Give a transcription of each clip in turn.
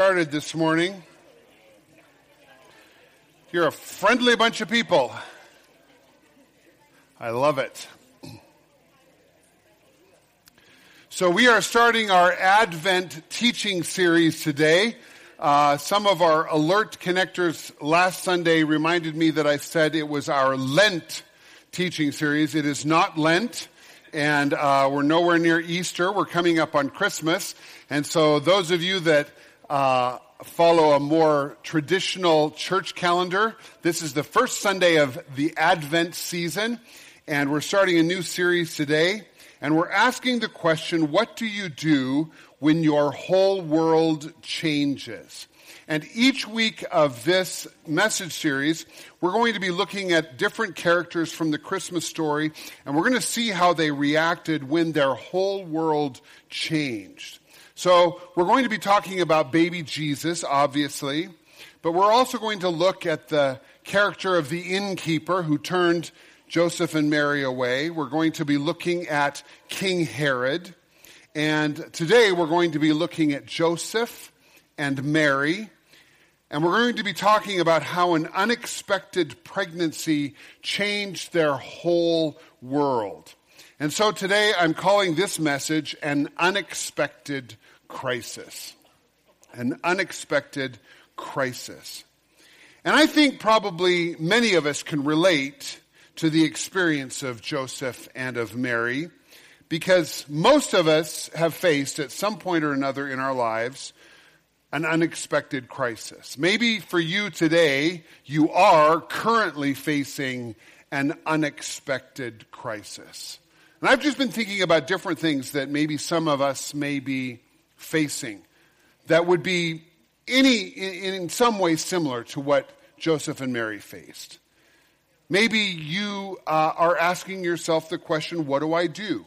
started this morning. You're a friendly bunch of people. I love it. So, we are starting our Advent teaching series today. Uh, some of our alert connectors last Sunday reminded me that I said it was our Lent teaching series. It is not Lent, and uh, we're nowhere near Easter. We're coming up on Christmas. And so, those of you that uh, follow a more traditional church calendar. This is the first Sunday of the Advent season, and we're starting a new series today. And we're asking the question what do you do when your whole world changes? And each week of this message series, we're going to be looking at different characters from the Christmas story, and we're going to see how they reacted when their whole world changed. So, we're going to be talking about baby Jesus, obviously, but we're also going to look at the character of the innkeeper who turned Joseph and Mary away. We're going to be looking at King Herod. And today we're going to be looking at Joseph and Mary. And we're going to be talking about how an unexpected pregnancy changed their whole world. And so today I'm calling this message an unexpected crisis. An unexpected crisis. And I think probably many of us can relate to the experience of Joseph and of Mary because most of us have faced at some point or another in our lives an unexpected crisis. Maybe for you today, you are currently facing an unexpected crisis. And I've just been thinking about different things that maybe some of us may be facing that would be any, in, some way similar to what Joseph and Mary faced. Maybe you uh, are asking yourself the question, what do I do?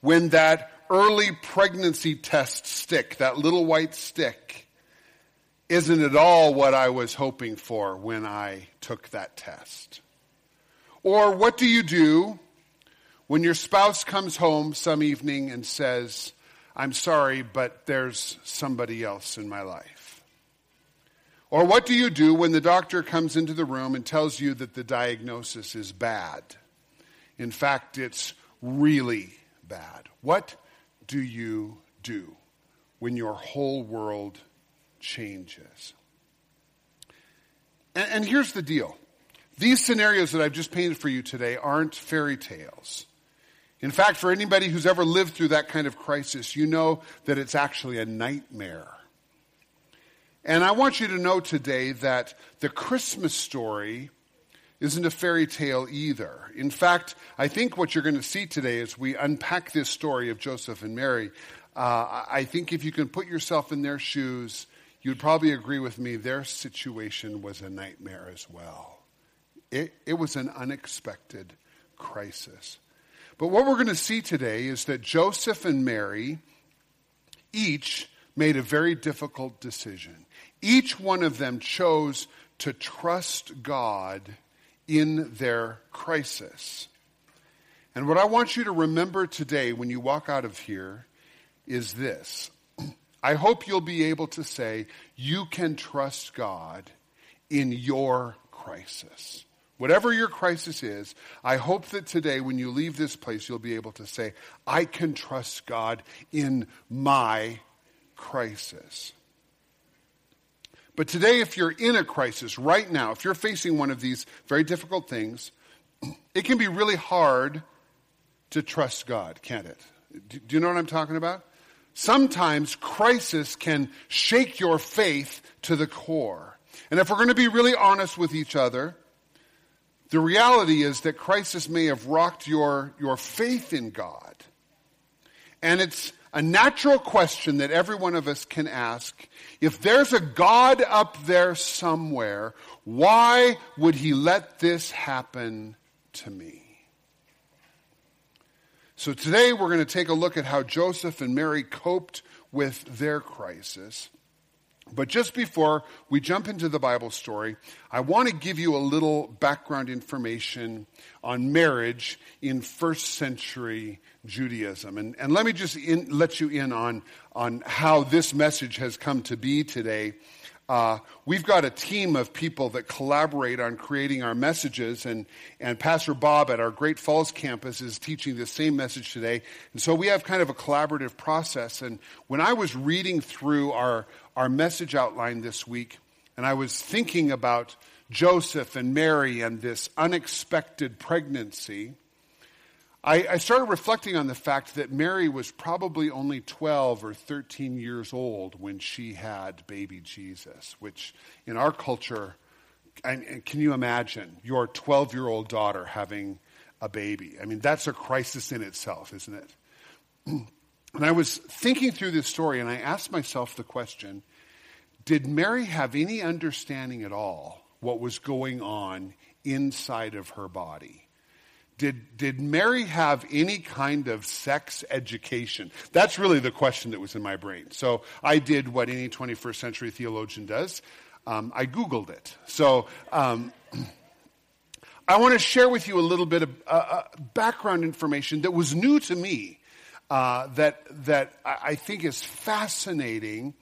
When that early pregnancy test stick, that little white stick, isn't at all what I was hoping for when I took that test. Or what do you do when your spouse comes home some evening and says, I'm sorry, but there's somebody else in my life? Or what do you do when the doctor comes into the room and tells you that the diagnosis is bad? In fact, it's really bad. What do you do when your whole world changes? And, and, here's the deal these scenarios that I've just painted for you today aren't fairy tales. In fact, for anybody who's ever lived through that kind of crisis, you know that it's actually a nightmare. And I want you to know today that the Christmas story isn't a fairy tale either. In fact, I think what you're going to see today as we unpack this story of Joseph and Mary, uh, I think if you can put yourself in their shoes, you'd probably agree with me, their situation was a nightmare as well. It, it was an unexpected crisis. But what we're going to see today is that Joseph and Mary each made a very difficult decision. Each one of them chose to trust God in their crisis. And what I want you to remember today when you walk out of here is this. I hope you'll be able to say, you can trust God in your crisis. Whatever your crisis is, I hope that today when you leave this place, you'll be able to say, I can trust God in my crisis. But today, if you're in a crisis right now, if you're facing one of these very difficult things, it can be really hard to trust God, can't it? Do you know what I'm talking about? Sometimes crisis can shake your faith to the core. And if we're going to be really honest with each other, the reality is that crisis may have rocked your, your faith in God. And it's a natural question that every one of us can ask. If there's a God up there somewhere, why would he let this happen to me? So today we're going to take a look at how Joseph and Mary coped with their crisis. But just before we jump into the Bible story, I want to give you a little background information on marriage in first century Judaism. And, and let me just in, let you in on, on how this message has come to be today. Uh, we've got a team of people that collaborate on creating our messages, and, and Pastor Bob at our Great Falls campus is teaching the same message today. And so we have kind of a collaborative process. And when I was reading through our, our message outline this week, and I was thinking about Joseph and Mary and this unexpected pregnancy, I, I, started reflecting on the fact that Mary was probably only 12 or 13 years old when she had baby Jesus, which in our culture, and, can you imagine your 12 year old daughter having a baby? I mean, that's a crisis in itself, isn't it? And I was thinking through this story and I asked myself the question Did Mary have any understanding at all what was going on inside of her body? Did, did Mary have any kind of sex education? That's really the question that was in my brain. So I did what any 21st century theologian does. Um, I Googled it. So um, I want to share with you a little bit of uh, uh, background information that was new to me uh, that, that I think is fascinating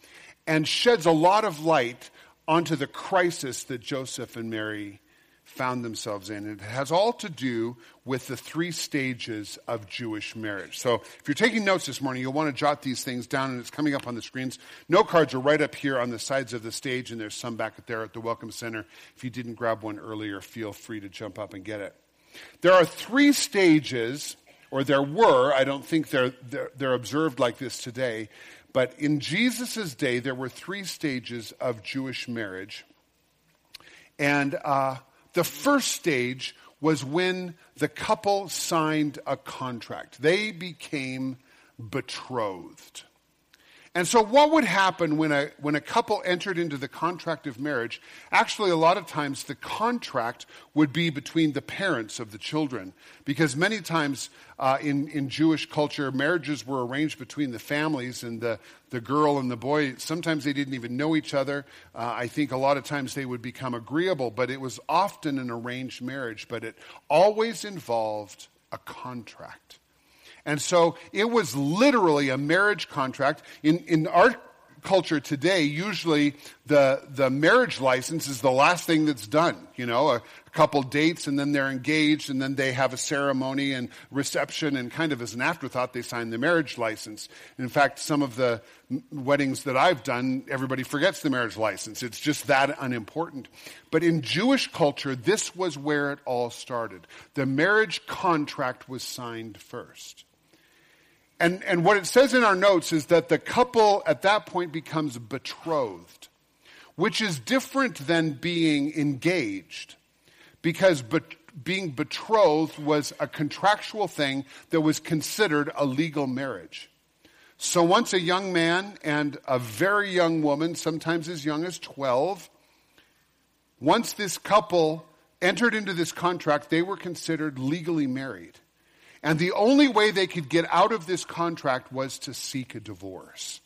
and sheds a lot of light onto the crisis that Joseph and Mary found themselves in. It has all to do with the three stages of Jewish marriage. So if you're taking notes this morning, you'll want to jot these things down, and it's coming up on the screens. Note cards are right up here on the sides of the stage, and there's some back there at the Welcome Center. If you didn't grab one earlier, feel free to jump up and get it. There are three stages, or there were, I don't think they're, they're, they're observed like this today, but in Jesus' day, there were three stages of Jewish marriage. And uh, the first stage was when the couple signed a contract. They became betrothed. And so, what would happen when a, when a couple entered into the contract of marriage? Actually, a lot of times the contract would be between the parents of the children. Because many times uh, in, in Jewish culture, marriages were arranged between the families and the, the girl and the boy. Sometimes they didn't even know each other. Uh, I think a lot of times they would become agreeable, but it was often an arranged marriage. But it always involved a contract. And so it was literally a marriage contract. In, in our culture today, usually the, the marriage license is the last thing that's done. You know, a, a, couple dates and then they're engaged and then they have a ceremony and reception and kind of as an afterthought, they sign the marriage license. In fact, some of the weddings that I've done, everybody forgets the marriage license. It's just that unimportant. But in Jewish culture, this was where it all started. The marriage contract was signed first. And, and what it says in our notes is that the couple at that point becomes betrothed, which is different than being engaged, because being betrothed was a contractual thing that was considered a legal marriage. So once a young man and a very young woman, sometimes as young as 12, once this couple entered into this contract, they were considered legally married. And the only way they could get out of this contract was to seek a divorce.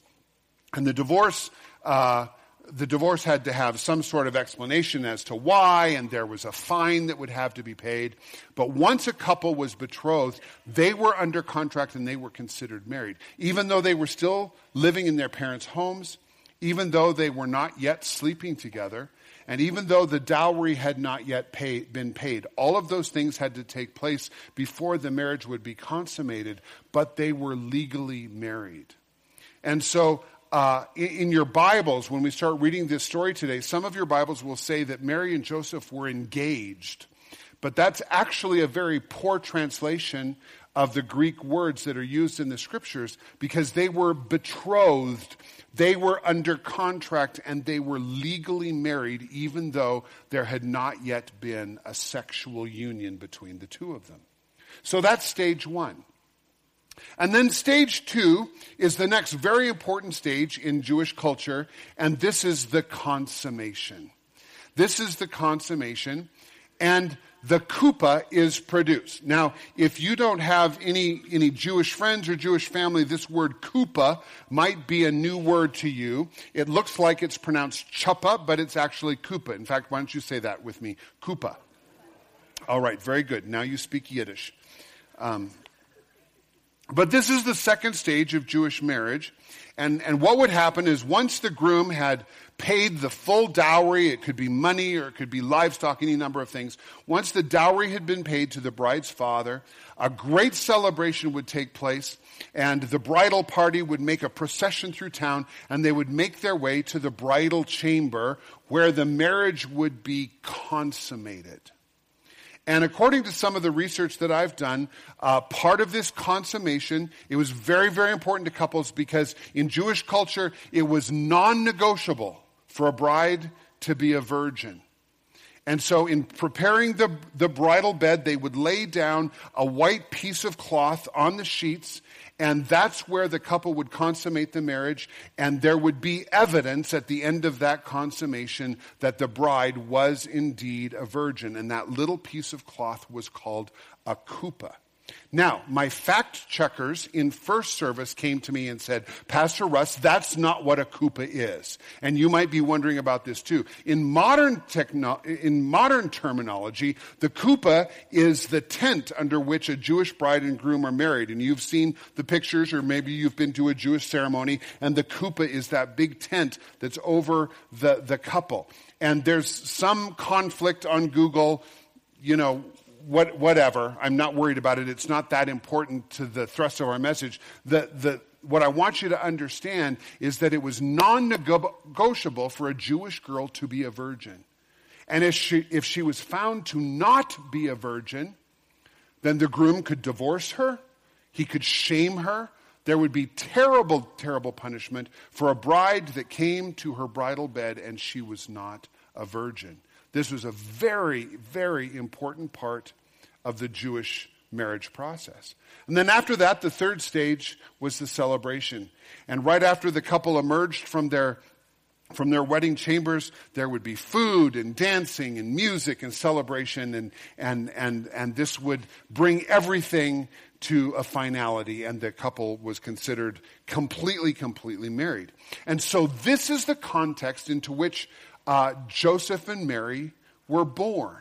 And the divorce, uh, the divorce had to have some sort of explanation as to why, and there was a fine that would have to be paid. But once a couple was betrothed, they were under contract and they were considered married. Even though they were still living in their parents' homes, even though they were not yet sleeping together, and even though the dowry had not yet pay, been paid, all of those things had to take place before the marriage would be consummated, but they were legally married. And so, uh, in, in your Bibles, when we start reading this story today, some of your Bibles will say that Mary and Joseph were engaged. But that's actually a very poor translation of the Greek words that are used in the scriptures because they were betrothed they were under contract and they were legally married, even though there had not yet been a sexual union between the two of them. So that's stage one. And then stage two is the next very important stage in Jewish culture, and this is the consummation. This is the consummation. And the kupa is produced. Now, if you don't have any, any Jewish friends or Jewish family, this word kupa might be a new word to you. It looks like it's pronounced chupa, but it's actually kupa. In fact, why don't you say that with me? Kupa. All right, very good. Now you speak Yiddish. Um, but this is the second stage of Jewish marriage. And, and what would happen is once the groom had paid the full dowry, it could be money or it could be livestock, any number of things. Once the dowry had been paid to the bride's father, a great celebration would take place, and the bridal party would make a procession through town, and they would make their way to the bridal chamber where the marriage would be consummated. And according to some of the research that I've done, uh, part of this consummation, it was very, very important to couples because in Jewish culture, it was non negotiable for a bride to be a virgin. And so, in preparing the, the bridal bed, they would lay down a white piece of cloth on the sheets, and that's where the couple would consummate the marriage. And there would be evidence at the end of that consummation that the bride was indeed a virgin. And that little piece of cloth was called a kupa. Now, my fact checkers in first service came to me and said, Pastor Russ, that's not what a kupa is. And you might be wondering about this too. In modern, techno- in modern terminology, the kupa is the tent under which a Jewish bride and groom are married. And you've seen the pictures, or maybe you've been to a Jewish ceremony, and the kupa is that big tent that's over the, the couple. And there's some conflict on Google you know, what, whatever. I'm not worried about it. It's not that important to the thrust of our message. The, the, what I want you to understand is that it was non negotiable for a Jewish girl to be a virgin. And if she, if she was found to not be a virgin, then the groom could divorce her, he could shame her. There would be terrible, terrible punishment for a bride that came to her bridal bed and she was not a virgin. This was a very, very important part of the Jewish marriage process. And then after that, the third stage was the celebration. And right after the couple emerged from their from their wedding chambers, there would be food and dancing and music and celebration, and, and, and, and this would bring everything to a finality, and the couple was considered completely, completely married. And so, this is the context into which uh, Joseph and Mary were born.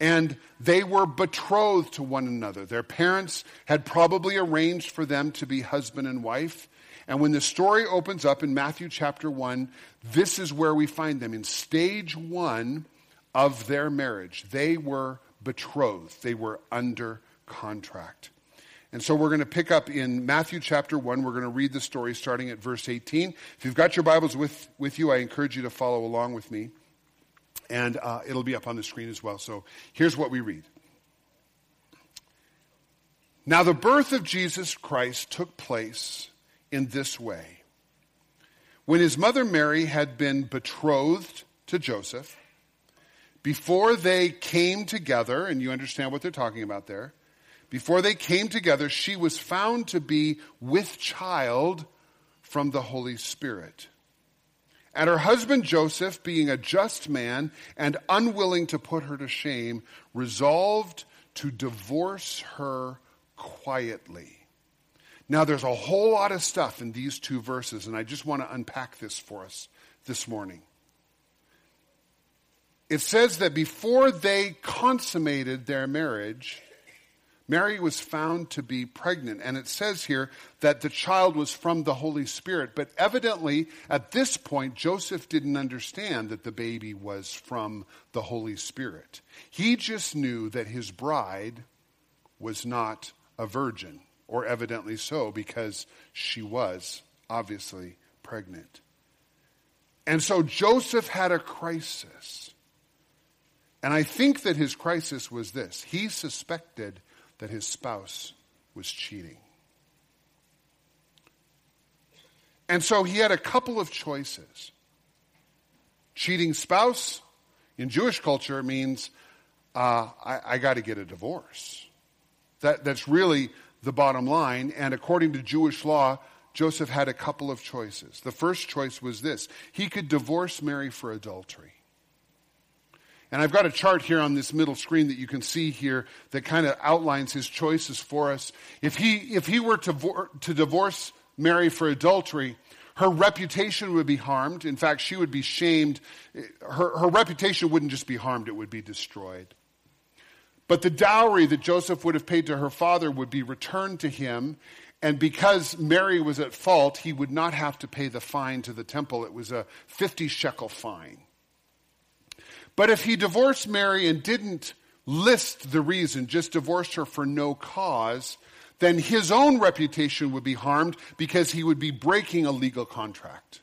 And they were betrothed to one another. Their parents had probably arranged for them to be husband and wife. And when the story opens up in Matthew chapter 1, this is where we find them in stage one of their marriage. They were betrothed, they were under contract. And so we're going to pick up in Matthew chapter 1. We're going to read the story starting at verse 18. If you've got your Bibles with, with you, I encourage you to follow along with me. And uh, it'll be up on the screen as well. So here's what we read. Now, the birth of Jesus Christ took place in this way. When his mother Mary had been betrothed to Joseph, before they came together, and you understand what they're talking about there, before they came together, she was found to be with child from the Holy Spirit. And her husband Joseph, being a just man and unwilling to put her to shame, resolved to divorce her quietly. Now, there's a whole lot of stuff in these two verses, and I just want to unpack this for us this morning. It says that before they consummated their marriage, Mary was found to be pregnant, and it says here that the child was from the Holy Spirit. But evidently, at this point, Joseph didn't understand that the baby was from the Holy Spirit. He just knew that his bride was not a virgin, or evidently so, because she was obviously pregnant. And so Joseph had a crisis. And I think that his crisis was this he suspected that his spouse was cheating. And so he had a couple of choices. Cheating spouse in Jewish culture means uh, I, I got to get a divorce. That, that's really the bottom line. And according to Jewish law, Joseph had a couple of choices. The first choice was this he could divorce Mary for adultery. And I've got a chart here on this middle screen that you can see here that kind of outlines his choices for us. If he, if he were to, to divorce Mary for adultery, her reputation would be harmed. In fact, she would be shamed. Her, her reputation wouldn't just be harmed, it would be destroyed. But the dowry that Joseph would have paid to her father would be returned to him. And because Mary was at fault, he would not have to pay the fine to the temple. It was a 50 shekel fine. But if he divorced Mary and didn't list the reason, just divorced her for no cause, then his own reputation would be harmed because he would be breaking a legal contract.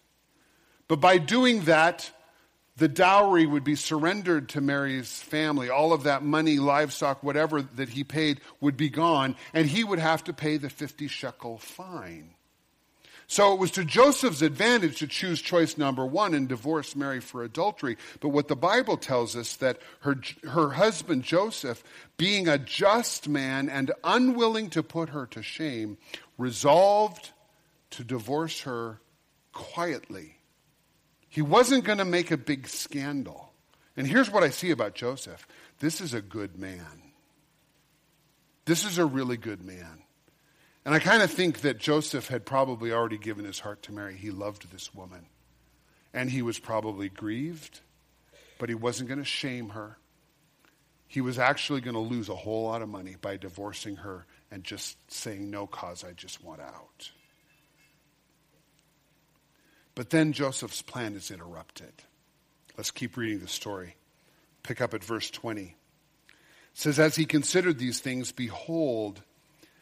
But by doing that, the dowry would be surrendered to Mary's family. All of that money, livestock, whatever that he paid would be gone, and he would have to pay the 50 shekel fine. So it was to Joseph's advantage to choose choice number one and divorce Mary for adultery. But what the Bible tells us that her, her husband Joseph, being a just man and unwilling to put her to shame, resolved to divorce her quietly. He wasn't going to make a big scandal. And here's what I see about Joseph this is a good man. This is a really good man. And I kind of think that Joseph had probably already given his heart to Mary. He loved this woman. And he was probably grieved, but he wasn't going to shame her. He was actually going to lose a whole lot of money by divorcing her and just saying, No cause, I just want out. But then Joseph's plan is interrupted. Let's keep reading the story. Pick up at verse 20. It says, As he considered these things, behold,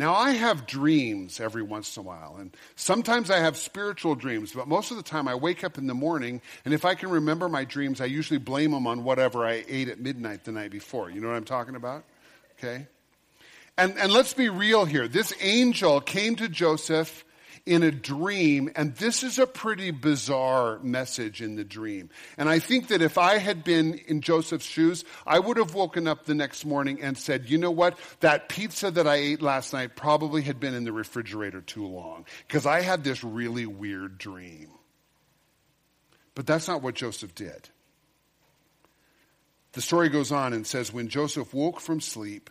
Now, I have dreams every once in a while, and sometimes I have spiritual dreams, but most of the time I wake up in the morning, and if I can remember my dreams, I usually blame them on whatever I ate at midnight the night before. You know what I'm talking about? Okay? And, and let's be real here. This angel came to Joseph in a dream, and this is a pretty bizarre message in the dream. And I think that if I had been in Joseph's shoes, I would have woken up the next morning and said, you know what? That pizza that I ate last night probably had been in the refrigerator too long because I had this really weird dream. But that's not what Joseph did. The story goes on and says, when Joseph woke from sleep,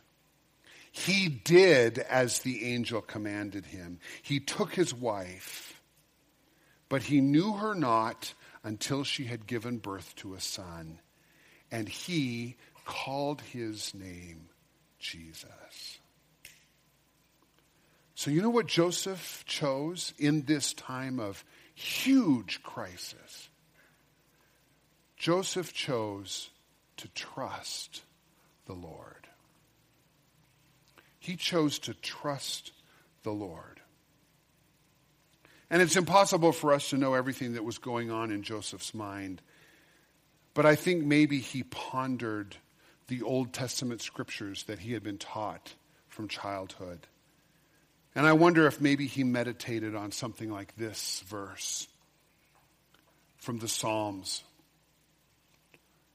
he did as the angel commanded him. He took his wife, but he knew her not until she had given birth to a son, and he called his name Jesus. So, you know what Joseph chose in this time of huge crisis? Joseph chose to trust the Lord. He chose to trust the Lord. And it's impossible for us to know everything that was going on in Joseph's mind. But I think maybe he pondered the Old Testament scriptures that he had been taught from childhood. And I wonder if maybe he meditated on something like this verse from the Psalms.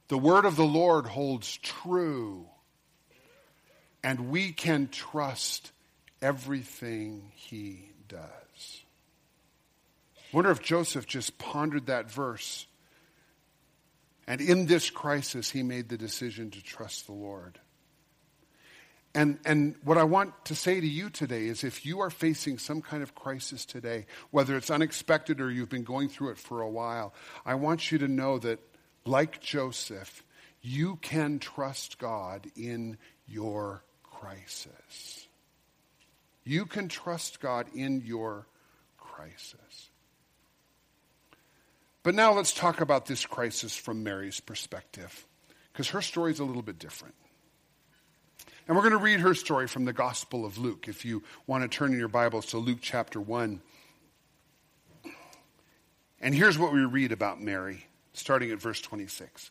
The word of the Lord holds true and we can trust everything he does. wonder if Joseph just pondered that verse. And in this crisis, he made the decision to trust the Lord. And, and what I want to say to you today is if you are facing some kind of crisis today, whether it's unexpected or you've been going through it for a while, I want you to know that, like Joseph, you can trust God in your crisis. You can trust God in your crisis. But now let's talk about this crisis from Mary's perspective, because her story is a little bit different. And we're going to read her story from the Gospel of Luke. If you want to turn in your Bibles to Luke chapter 1. And here's what we read about Mary, starting at verse 26.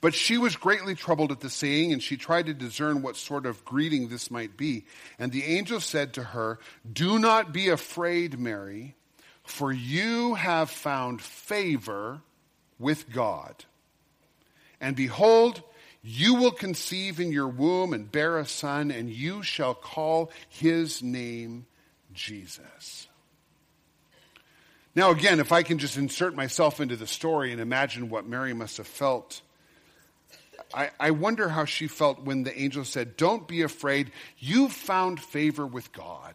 But she was greatly troubled at the saying, and she tried to discern what sort of greeting this might be. And the angel said to her, Do not be afraid, Mary, for you have found favor with God. And behold, you will conceive in your womb and bear a son, and you shall call his name Jesus. Now, again, if I can just insert myself into the story and imagine what Mary must have felt, I, I wonder how she felt when the angel said, Don't be afraid, you've found favor with God.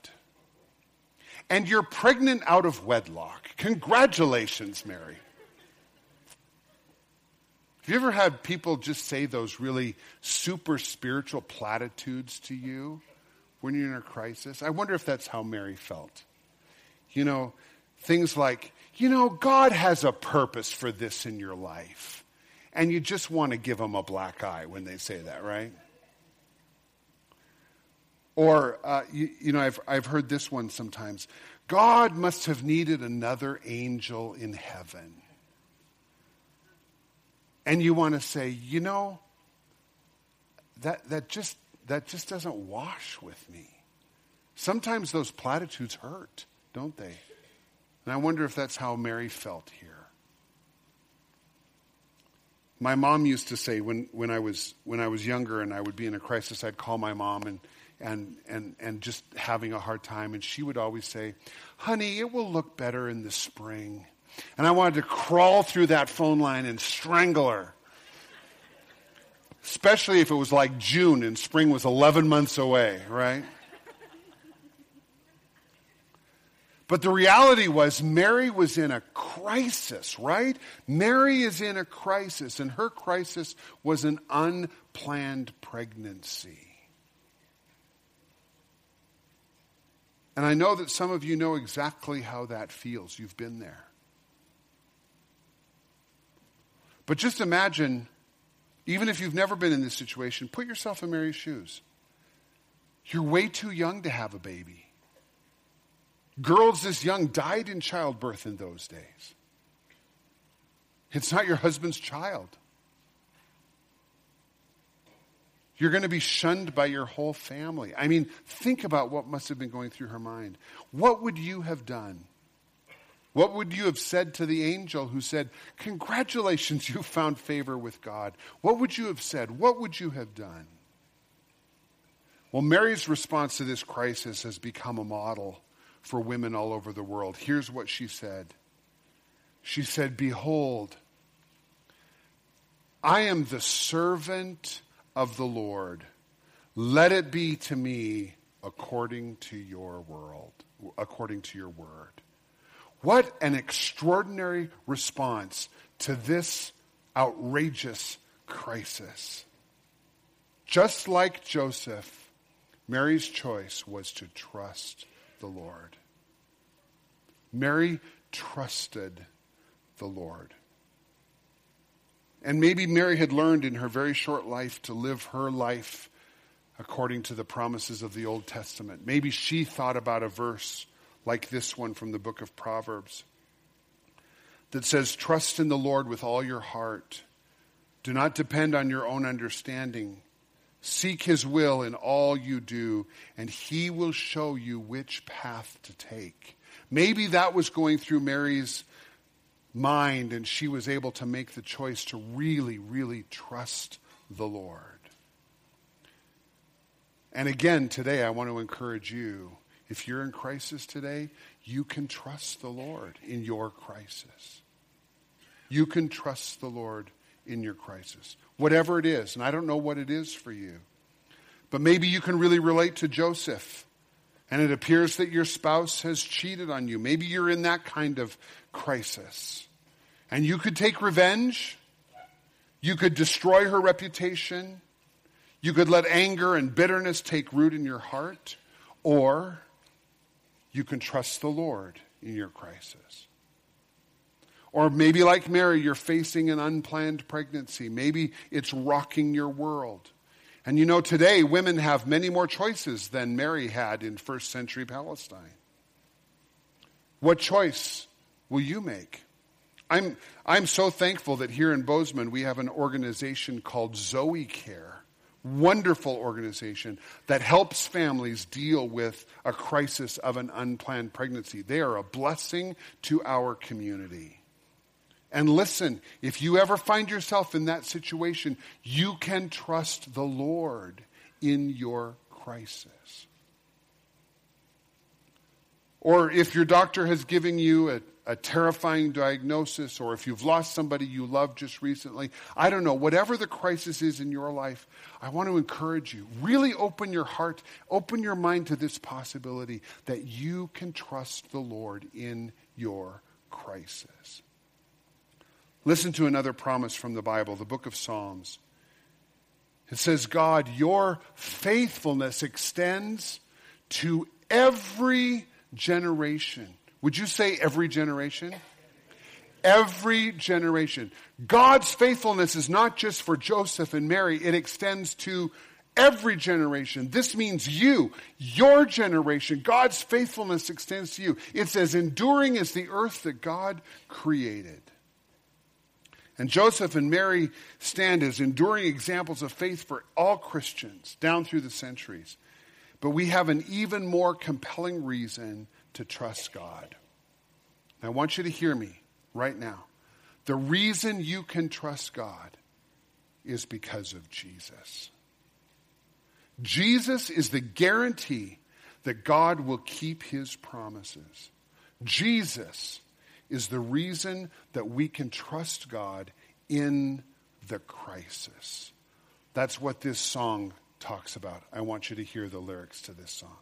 And you're pregnant out of wedlock. Congratulations, Mary. Have you ever had people just say those really super spiritual platitudes to you when you're in a crisis? I wonder if that's how Mary felt. You know, things like, you know, God has a purpose for this in your life. And you just want to give them a black eye when they say that, right? Or, uh, you, you know, I've, I've heard this one sometimes God must have needed another angel in heaven and you want to say, you know, that, that, just, that just doesn't wash with me. Sometimes those platitudes hurt, don't they? And I wonder if that's how Mary felt here. My mom used to say when, when, I was, when I was younger and I would be in a crisis, I'd call my mom and, and, and, and just having a hard time. And she would always say, Honey, it will look better in the spring. And I wanted to crawl through that phone line and strangle her. Especially if it was like June and spring was 11 months away, right? But the reality was, Mary was in a crisis, right? Mary is in a crisis, and her crisis was an unplanned pregnancy. And I know that some of you know exactly how that feels. You've been there. But just imagine, even if you've never been in this situation, put yourself in Mary's shoes. You're way too young to have a baby. Girls this young died in childbirth in those days. It's not your husband's child. You're going to be shunned by your whole family. I mean, think about what must have been going through her mind. What would you have done? What would you have said to the angel who said, Congratulations, you found favor with God? What would you have said? What would you have done? Well, Mary's response to this crisis has become a model for women all over the world. Here's what she said She said, Behold, I am the servant of the Lord. Let it be to me according to your world, according to your word. What an extraordinary response to this outrageous crisis. Just like Joseph, Mary's choice was to trust the Lord. Mary trusted the Lord. And maybe Mary had learned in her very short life to live her life according to the promises of the Old Testament. Maybe she thought about a verse like this one from the book of Proverbs that says, Trust in the Lord with all your heart. Do not depend on your own understanding. Seek his will in all you do, and he will show you which path to take. Maybe that was going through Mary's mind, and she was able to make the choice to really, really trust the Lord. And again, today, I want to encourage you if you're in crisis today, you can trust the Lord in your crisis. You can trust the Lord in your crisis, whatever it is. And I don't know what it is for you. But maybe you can really relate to Joseph. And it appears that your spouse has cheated on you. Maybe you're in that kind of crisis. And you could take revenge. You could destroy her reputation. You could let anger and bitterness take root in your heart. Or you can trust the Lord in your crisis. Or maybe, like Mary, you're facing an unplanned pregnancy. Maybe it's rocking your world. And you know, today women have many more choices than Mary had in first century Palestine. What choice will you make? I'm, I'm so thankful that here in Bozeman we have an organization called Zoe Care. Wonderful organization that helps families deal with a crisis of an unplanned pregnancy. They are a blessing to our community. And listen, if you ever find yourself in that situation, you can trust the Lord in your crisis. Or if your doctor has given you a, a, terrifying diagnosis, or if you've lost somebody you loved just recently, I don't know, whatever the crisis is in your life, I want to encourage you. Really open your heart, open your mind to this possibility that you can trust the Lord in your crisis. Listen to another promise from the Bible, the book of Psalms. It says, God, your faithfulness extends to every generation. Would you say every generation? Every generation. God's faithfulness is not just for Joseph and Mary, it extends to every generation. This means you, your generation. God's faithfulness extends to you. It's as enduring as the earth that God created. And Joseph and Mary stand as enduring examples of faith for all Christians down through the centuries. But we have an even more compelling reason to trust God. I want you to hear me right now. The reason you can trust God is because of Jesus. Jesus is the guarantee that God will keep his promises. Jesus is the reason that we can trust God in the crisis. That's what this song talks about. I want you to hear the lyrics to this song.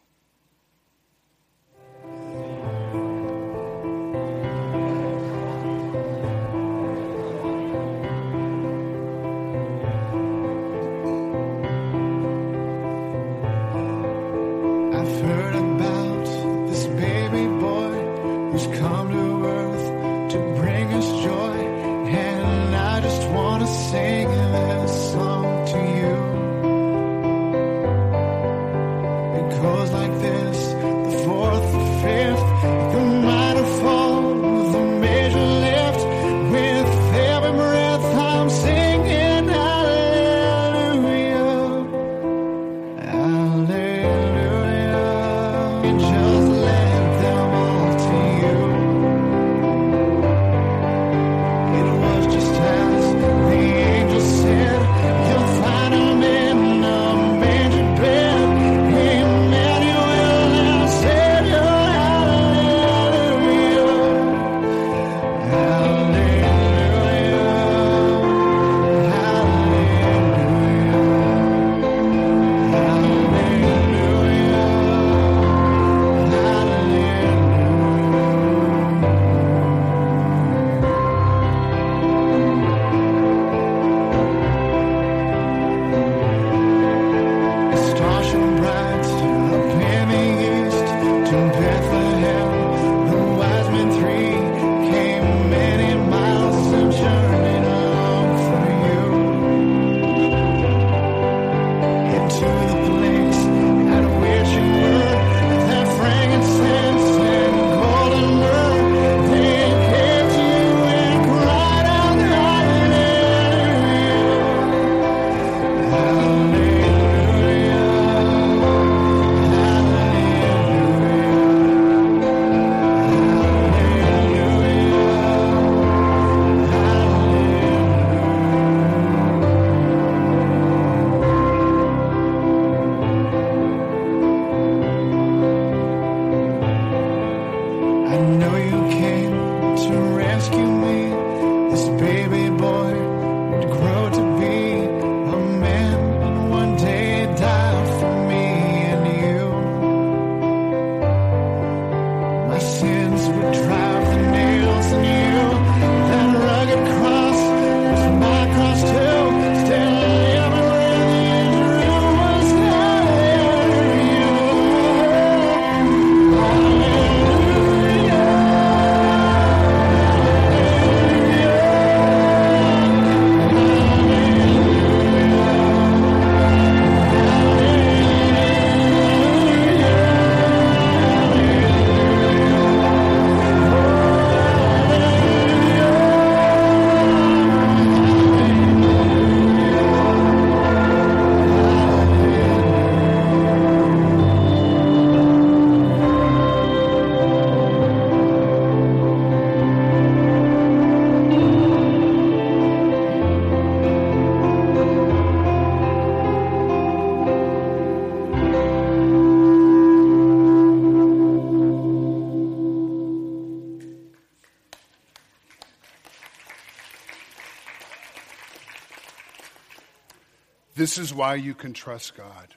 Why you can trust God.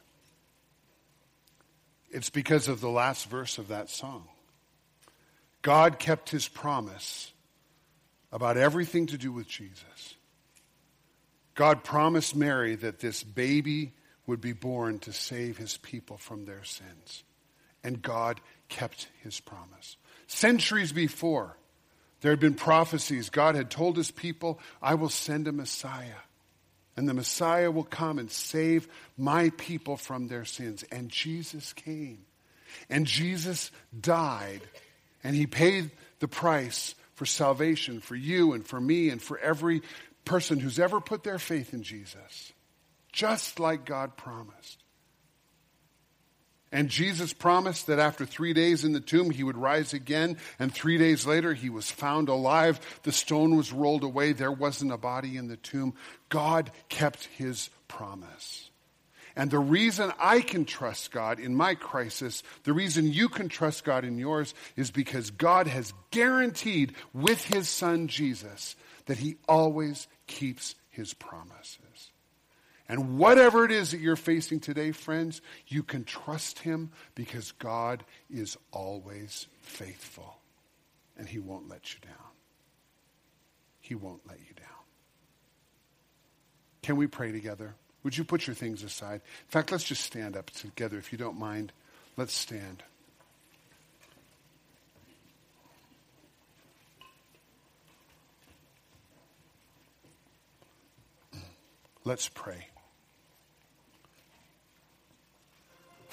It's because of the last verse of that song. God kept his promise about everything to do with Jesus. God promised Mary that this baby would be born to save his people from their sins. And God kept his promise. Centuries before, there had been prophecies. God had told his people, I will send a Messiah. And the Messiah will come and save my people from their sins. And Jesus came. And Jesus died. And he paid the price for salvation for you and for me and for every person who's ever put their faith in Jesus. Just like God promised. And Jesus promised that after three days in the tomb, he would rise again. And three days later, he was found alive. The stone was rolled away. There wasn't a body in the tomb. God kept his promise. And the reason I can trust God in my crisis, the reason you can trust God in yours, is because God has guaranteed with his son Jesus that he always keeps his promises. And whatever it is that you're facing today, friends, you can trust Him because God is always faithful and He won't let you down. He won't let you down. Can we pray together? Would you put your things aside? In fact, let's just stand up together if you don't mind. Let's stand. Let's pray.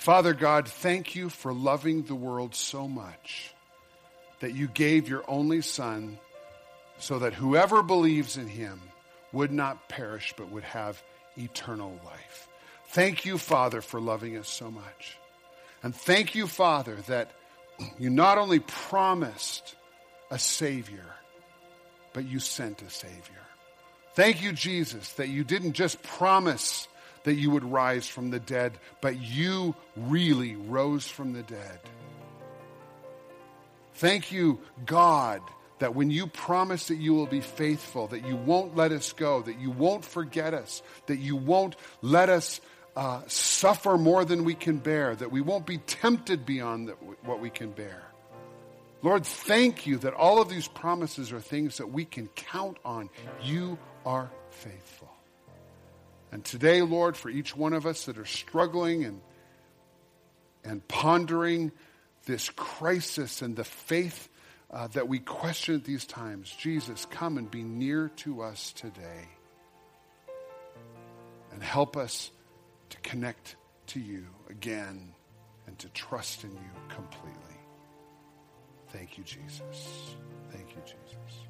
Father God, thank you for loving the world so much that you gave your only Son so that whoever believes in him would not perish but would have eternal life. Thank you, Father, for loving us so much. And thank you, Father, that you not only promised a Savior, but you sent a Savior. Thank you, Jesus, that you didn't just promise that you would rise from the dead, but you really rose from the dead. Thank you, God, that when you promise that you will be faithful, that you won't let us go, that you won't forget us, that you won't let us uh, suffer more than we can bear, that we won't be tempted beyond the, what we can bear. Lord, thank you that all of these promises are things that we can count on. You are faithful. And today, Lord, for each one of us that are struggling and, and pondering this crisis and the faith uh, that we question at these times, Jesus, come and be near to us today. And help us to connect to you again and to trust in you completely. Thank you, Jesus. Thank you, Jesus.